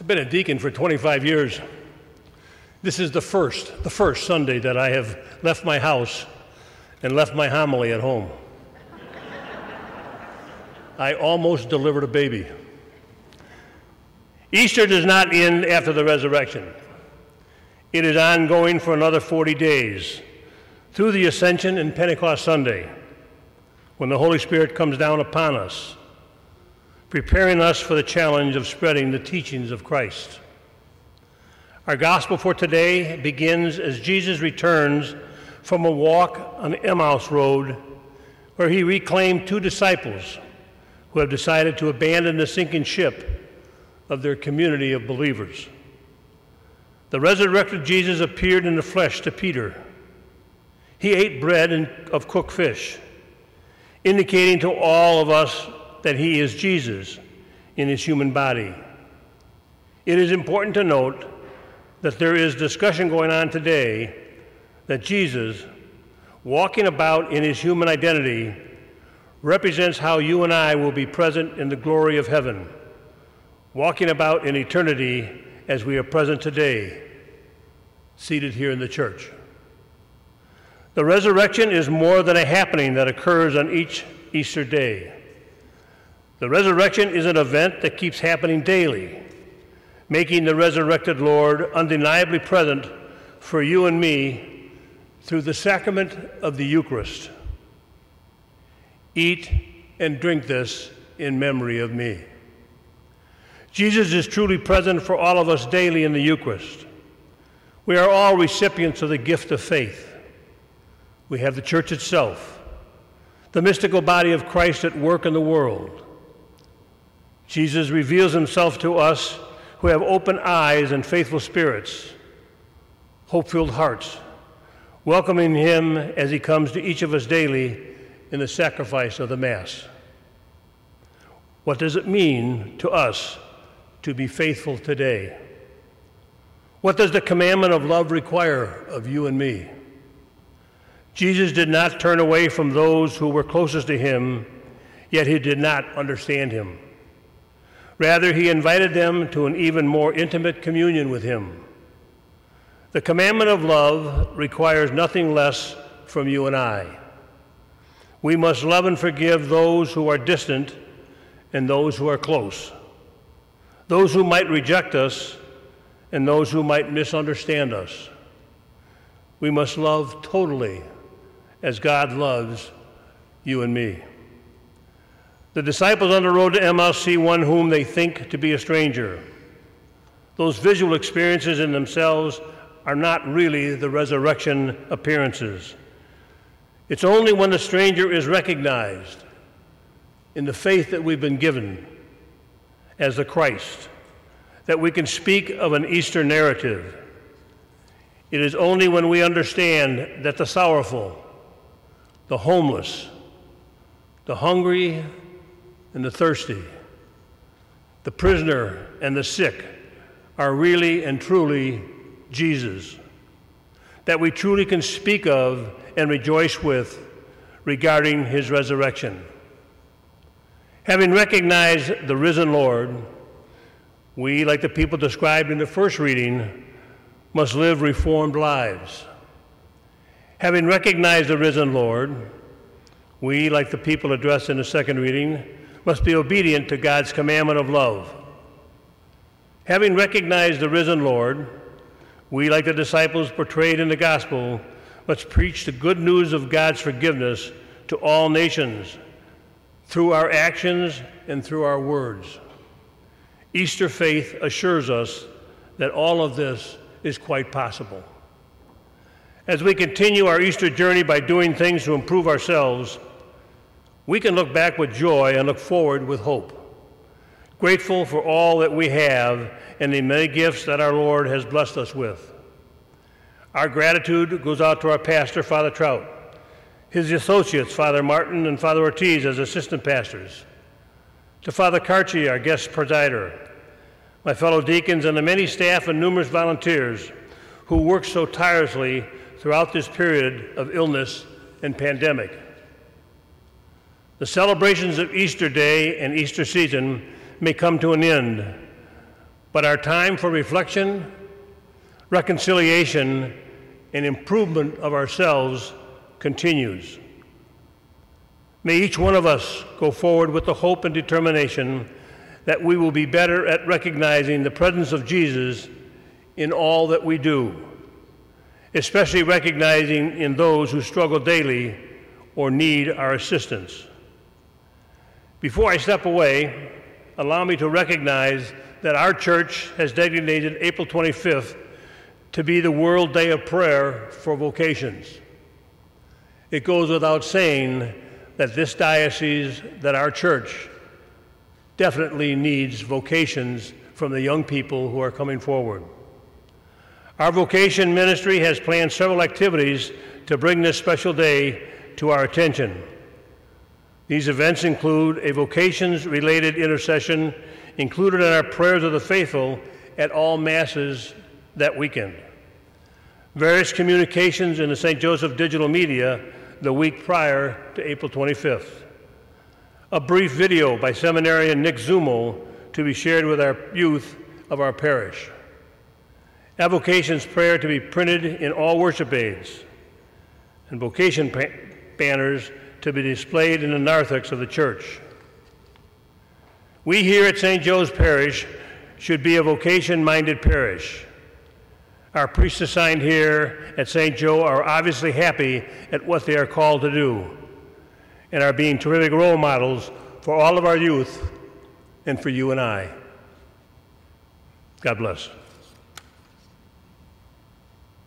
I've been a deacon for 25 years. This is the first, the first Sunday that I have left my house and left my homily at home. I almost delivered a baby. Easter does not end after the resurrection. It is ongoing for another 40 days through the Ascension and Pentecost Sunday when the Holy Spirit comes down upon us preparing us for the challenge of spreading the teachings of Christ. Our gospel for today begins as Jesus returns from a walk on Emmaus Road where he reclaimed two disciples who have decided to abandon the sinking ship of their community of believers. The resurrected Jesus appeared in the flesh to Peter. He ate bread and, of cooked fish, indicating to all of us that he is Jesus in his human body. It is important to note that there is discussion going on today that Jesus, walking about in his human identity, represents how you and I will be present in the glory of heaven, walking about in eternity as we are present today, seated here in the church. The resurrection is more than a happening that occurs on each Easter day. The resurrection is an event that keeps happening daily, making the resurrected Lord undeniably present for you and me through the sacrament of the Eucharist. Eat and drink this in memory of me. Jesus is truly present for all of us daily in the Eucharist. We are all recipients of the gift of faith. We have the church itself, the mystical body of Christ at work in the world. Jesus reveals himself to us who have open eyes and faithful spirits, hope filled hearts, welcoming him as he comes to each of us daily in the sacrifice of the Mass. What does it mean to us to be faithful today? What does the commandment of love require of you and me? Jesus did not turn away from those who were closest to him, yet he did not understand him. Rather, he invited them to an even more intimate communion with him. The commandment of love requires nothing less from you and I. We must love and forgive those who are distant and those who are close, those who might reject us and those who might misunderstand us. We must love totally as God loves you and me. The disciples on the road to Emmaus see one whom they think to be a stranger. Those visual experiences in themselves are not really the resurrection appearances. It's only when the stranger is recognized in the faith that we've been given as the Christ that we can speak of an Easter narrative. It is only when we understand that the sorrowful, the homeless, the hungry, and the thirsty, the prisoner and the sick are really and truly Jesus, that we truly can speak of and rejoice with regarding his resurrection. Having recognized the risen Lord, we, like the people described in the first reading, must live reformed lives. Having recognized the risen Lord, we, like the people addressed in the second reading, must be obedient to God's commandment of love. Having recognized the risen Lord, we, like the disciples portrayed in the gospel, must preach the good news of God's forgiveness to all nations through our actions and through our words. Easter faith assures us that all of this is quite possible. As we continue our Easter journey by doing things to improve ourselves, we can look back with joy and look forward with hope. Grateful for all that we have and the many gifts that our Lord has blessed us with. Our gratitude goes out to our pastor, Father Trout, his associates, Father Martin and Father Ortiz, as assistant pastors, to Father Carchi, our guest presider, my fellow deacons, and the many staff and numerous volunteers who worked so tirelessly throughout this period of illness and pandemic. The celebrations of Easter Day and Easter season may come to an end, But our time for reflection, reconciliation, and improvement of ourselves continues. May each one of us go forward with the hope and determination that we will be better at recognizing the presence of Jesus in all that we do, especially recognizing in those who struggle daily or need our assistance. Before I step away, allow me to recognize that our church has designated April 25th to be the World Day of Prayer for vocations. It goes without saying that this diocese, that our church, definitely needs vocations from the young people who are coming forward. Our vocation ministry has planned several activities to bring this special day to our attention. These events include a vocations related intercession included in our prayers of the faithful at all Masses that weekend. Various communications in the St. Joseph digital media the week prior to April 25th. A brief video by seminarian Nick Zumo to be shared with our youth of our parish. Avocation's prayer to be printed in all worship aids, and vocation banners to be displayed in the narthex of the church. We here at St. Joe's Parish should be a vocation minded parish. Our priests assigned here at St. Joe are obviously happy at what they are called to do and are being terrific role models for all of our youth and for you and I. God bless.